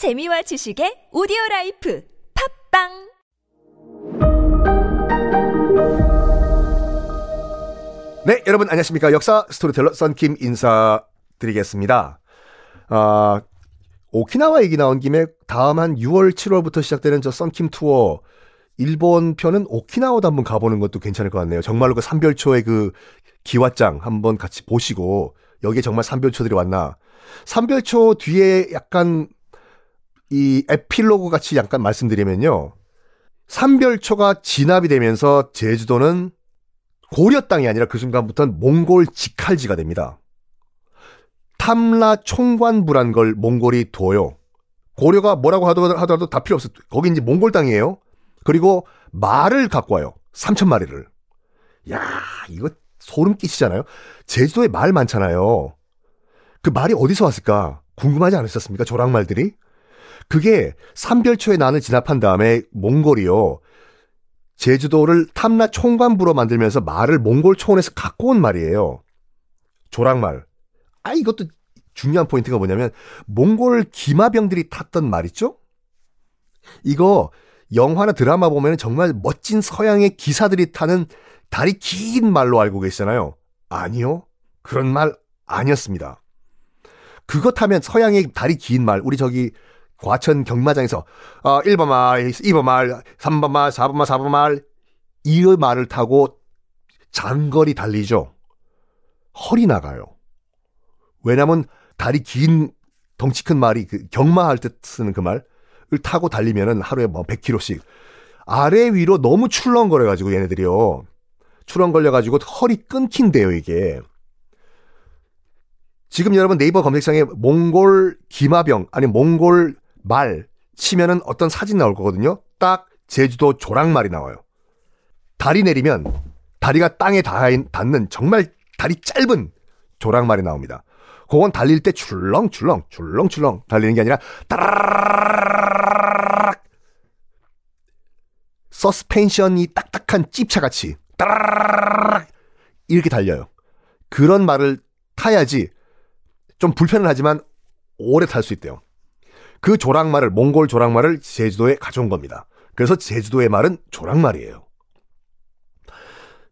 재미와 지식의 audio life 팟빵 네, 여러분 안녕하십니까. 역사 스토리텔러 썬킴 인사드리겠습니다. 아, 오키나와 얘기 나온 김에 다음 한 6월, 7월부터 시작되는 저 썬킴 투어 일본 편은 오키나와도 한번 가보는 것도 괜찮을 것 같네요. 정말로 그 삼별초의 그 기왓장 한번 같이 보시고 여기에 정말 삼별초들이 왔나. 삼별초 뒤에 약간 이 에필로그 같이 약간 말씀드리면요. 삼별초가 진압이 되면서 제주도는 고려 땅이 아니라 그 순간부터는 몽골 직할지가 됩니다. 탐라 총관부란 걸 몽골이 둬요. 고려가 뭐라고 하더라도, 다 필요 없어. 거기 이제 몽골 땅이에요. 그리고 말을 갖고 와요. 3천 마리를. 야, 이거 소름 끼치잖아요. 제주도에 말 많잖아요. 그 말이 어디서 왔을까? 궁금하지 않으셨습니까? 조랑말들이? 그게 삼별초의 난을 진압한 다음에 몽골이요. 제주도를 탐라 총관부로 만들면서 말을 몽골 초원에서 갖고 온 말이에요. 조랑말. 아, 이것도 중요한 포인트가 뭐냐면, 몽골 기마병들이 탔던 말 있죠? 이거 영화나 드라마 보면 정말 멋진 서양의 기사들이 타는 다리 긴 말로 알고 계시잖아요. 아니요. 그런 말 아니었습니다. 그것 타면 서양의 다리 긴 말, 우리 저기 과천 경마장에서 어, 1번 말, 2번 말, 3번 말, 4번 말, 4번 말, 이 말을 타고 장거리 달리죠. 허리 나가요. 왜냐면 다리 긴 덩치 큰 말이 그 경마할 때 쓰는 그 말을 타고 달리면은 하루에 뭐 100km씩 아래 위로 너무 출렁거려 가지고 얘네들이요. 출렁거려 가지고 허리 끊긴대요, 이게. 지금 여러분 네이버 검색창에 몽골 기마병 아니 몽골 말 치면은 어떤 사진 나올 거거든요. 딱 제주도 조랑말이 나와요. 다리 내리면 다리가 땅에 닿는 정말 다리 짧은 조랑말이 나옵니다. 그건 달릴 때 출렁출렁 출렁출렁 달리는 게 아니라 따라락 서스펜션이 딱딱한 찝차같이 따라락 이렇게 달려요. 그런 말을 타야지 좀 불편은 하지만 오래 탈 수 있대요. 그 조랑말을 몽골 조랑말을 제주도에 가져온 겁니다. 그래서 제주도의 말은 조랑말이에요.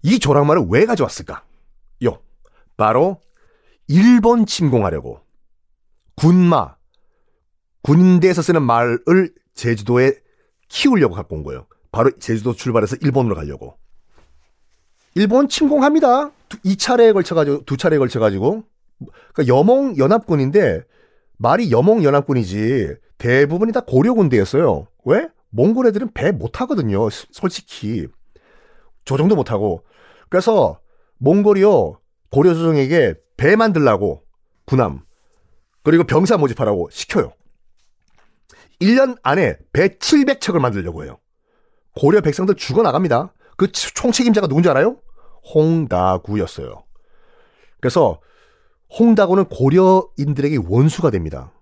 이 조랑말을 왜 가져왔을까? 요 바로 일본 침공하려고 군마 군대에서 쓰는 말을 제주도에 키우려고 갖고 온 거예요. 바로 제주도 출발해서 일본으로 가려고. 일본 침공합니다. 두, 2차례에 걸쳐 가지고, 두 차례에 걸쳐 가지고. 그러니까 여몽 연합군인데, 말이 여몽 연합군이지, 대부분이 다 고려 군대였어요. 왜? 몽골 애들은 배못 타거든요. 솔직히. 조정도 못 하고. 그래서, 몽골이요, 고려 조정에게 배 만들라고, 군함, 그리고 병사 모집하라고 시켜요. 1년 안에 배 700척을 만들려고 해요. 고려 백성들 죽어나갑니다. 그 총책임자가 누군지 알아요? 홍다구였어요. 그래서 홍다구는 고려인들에게 원수가 됩니다.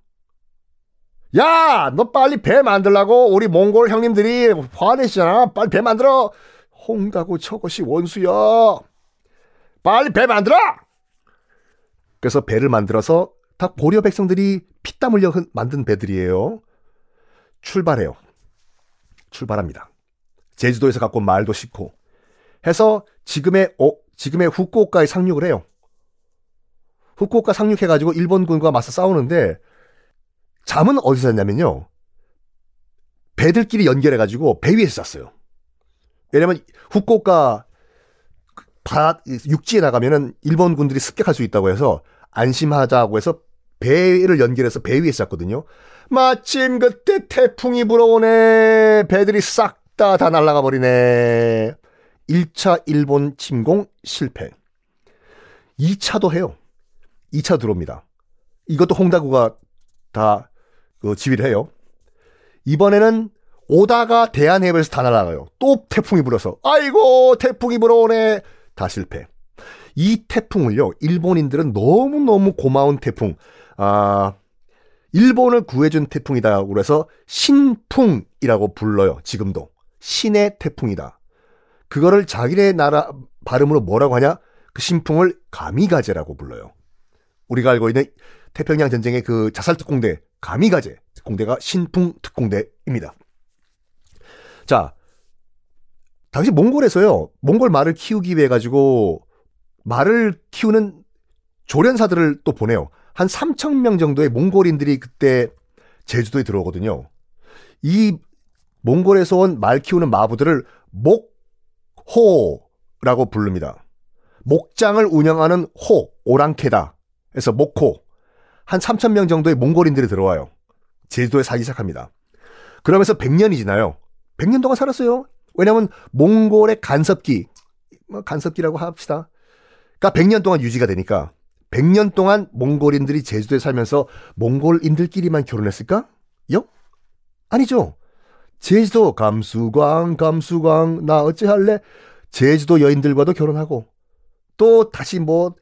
야, 너 빨리 배 만들라고 우리 몽골 형님들이 화내시잖아. 빨리 배 만들어. 홍다구 저것이 원수야. 빨리 배 만들어. 그래서 배를 만들어서 다 고려 백성들이 피땀 흘려 만든 배들이에요. 출발해요. 출발합니다. 제주도에서 갖고 온 말도 싣고 해서 지금의 어, 지금의 후쿠오카에 상륙을 해요. 후쿠오카 상륙해가지고 일본군과 맞서 싸우는데 잠은 어디서 잤냐면요. 배들끼리 연결해가지고 배 위에서 잤어요. 왜냐면 후쿠오카 바 육지에 나가면은 일본군들이 습격할 수 있다고 해서 안심하자고 해서 배를 연결해서 배 위에 잤거든요. 마침 그때 태풍이 불어오네. 배들이 싹 다다 날아가 버리네. 1차 일본 침공 실패. 2차도 해요. 2차 들어옵니다. 이것도 홍다구가 다 그 지휘를 해요. 이번에는 오다가 대한해협에서 다 날아가요. 또 태풍이 불어서 아이고 태풍이 불어오네. 다 실패. 이 태풍을요. 일본인들은 너무 너무 고마운 태풍. 아 일본을 구해준 태풍이다. 그래서 신풍이라고 불러요. 지금도. 신의 태풍이다. 그거를 자기네 나라 발음으로 뭐라고 하냐? 그 신풍을 가미가제라고 불러요. 우리가 알고 있는 태평양 전쟁의 그 자살 특공대 가미가제. 특공대가 신풍 특공대입니다. 자, 당시 몽골에서요, 몽골 말을 키우기 위해 가지고 말을 키우는 조련사들을 또 보내요. 한 3천 명 정도의 몽골인들이 그때 제주도에 들어오거든요. 이 몽골에서 온 말 키우는 마부들을 목호라고 부릅니다. 목장을 운영하는 호, 오랑캐다. 그래서 목호. 한 3천 명 정도의 몽골인들이 들어와요. 제주도에 살기 시작합니다. 그러면서 100년이 지나요. 100년 동안 살았어요. 왜냐면 몽골의 간섭기, 뭐 간섭기라고 합시다. 그러니까 100년 동안 유지가 되니까 100년 동안 몽골인들이 제주도에 살면서 몽골인들끼리만 결혼했을까? 요? 아니죠. 제주도 감수광 감수광 나 어찌 할래? 제주도 여인들과도 결혼하고 또 다시 뭐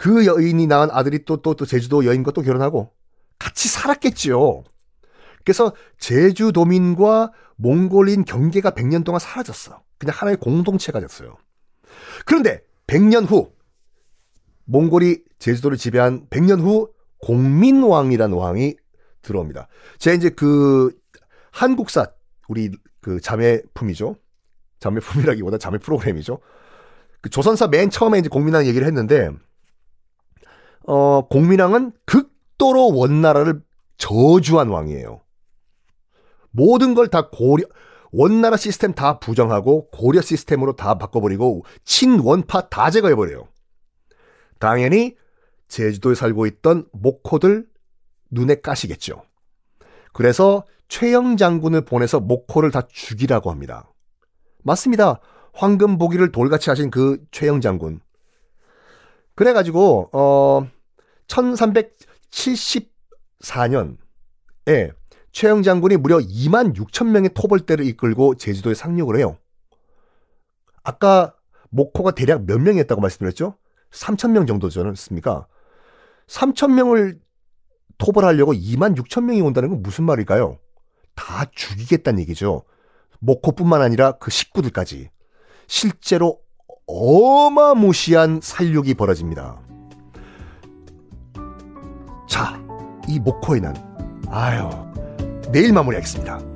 그 여인이 낳은 아들이 또 또 또 제주도 여인과 또 결혼하고 같이 살았겠죠. 그래서 제주도민과 몽골인 경계가 100년 동안 사라졌어. 그냥 하나의 공동체가 됐어요. 그런데 100년 후 몽골이 제주도를 지배한 100년 후 공민왕이라는 왕이 들어옵니다. 제가 이제 그 한국사 우리 그 자매품이죠. 자매품이라기보다 자매 프로그램이죠. 그 조선사 맨 처음에 이제 공민왕 얘기를 했는데 어 공민왕은 극도로 원나라를 저주한 왕이에요. 모든 걸 다 고려 원나라 시스템 다 부정하고 고려 시스템으로 다 바꿔버리고 친원파 다 제거해버려요. 당연히 제주도에 살고 있던 목호들 눈에 까시겠죠. 그래서 최영 장군을 보내서 목호를 다 죽이라고 합니다. 맞습니다. 황금 보기를 돌같이 하신 그 최영 장군. 그래가지고 어 1374년에 최영 장군이 무려 2만 6천 명의 토벌대를 이끌고 제주도에 상륙을 해요. 아까 목호가 대략 몇 명이었다고 말씀드렸죠? 3천 명 정도였습니까? 3천 명을 토벌하려고 2만 6천 명이 온다는 건 무슨 말일까요? 다 죽이겠다는 얘기죠. 목호뿐만 아니라 그 식구들까지. 실제로 어마무시한 살육이 벌어집니다. 자, 이 난, 아유, 내일 마무리하겠습니다.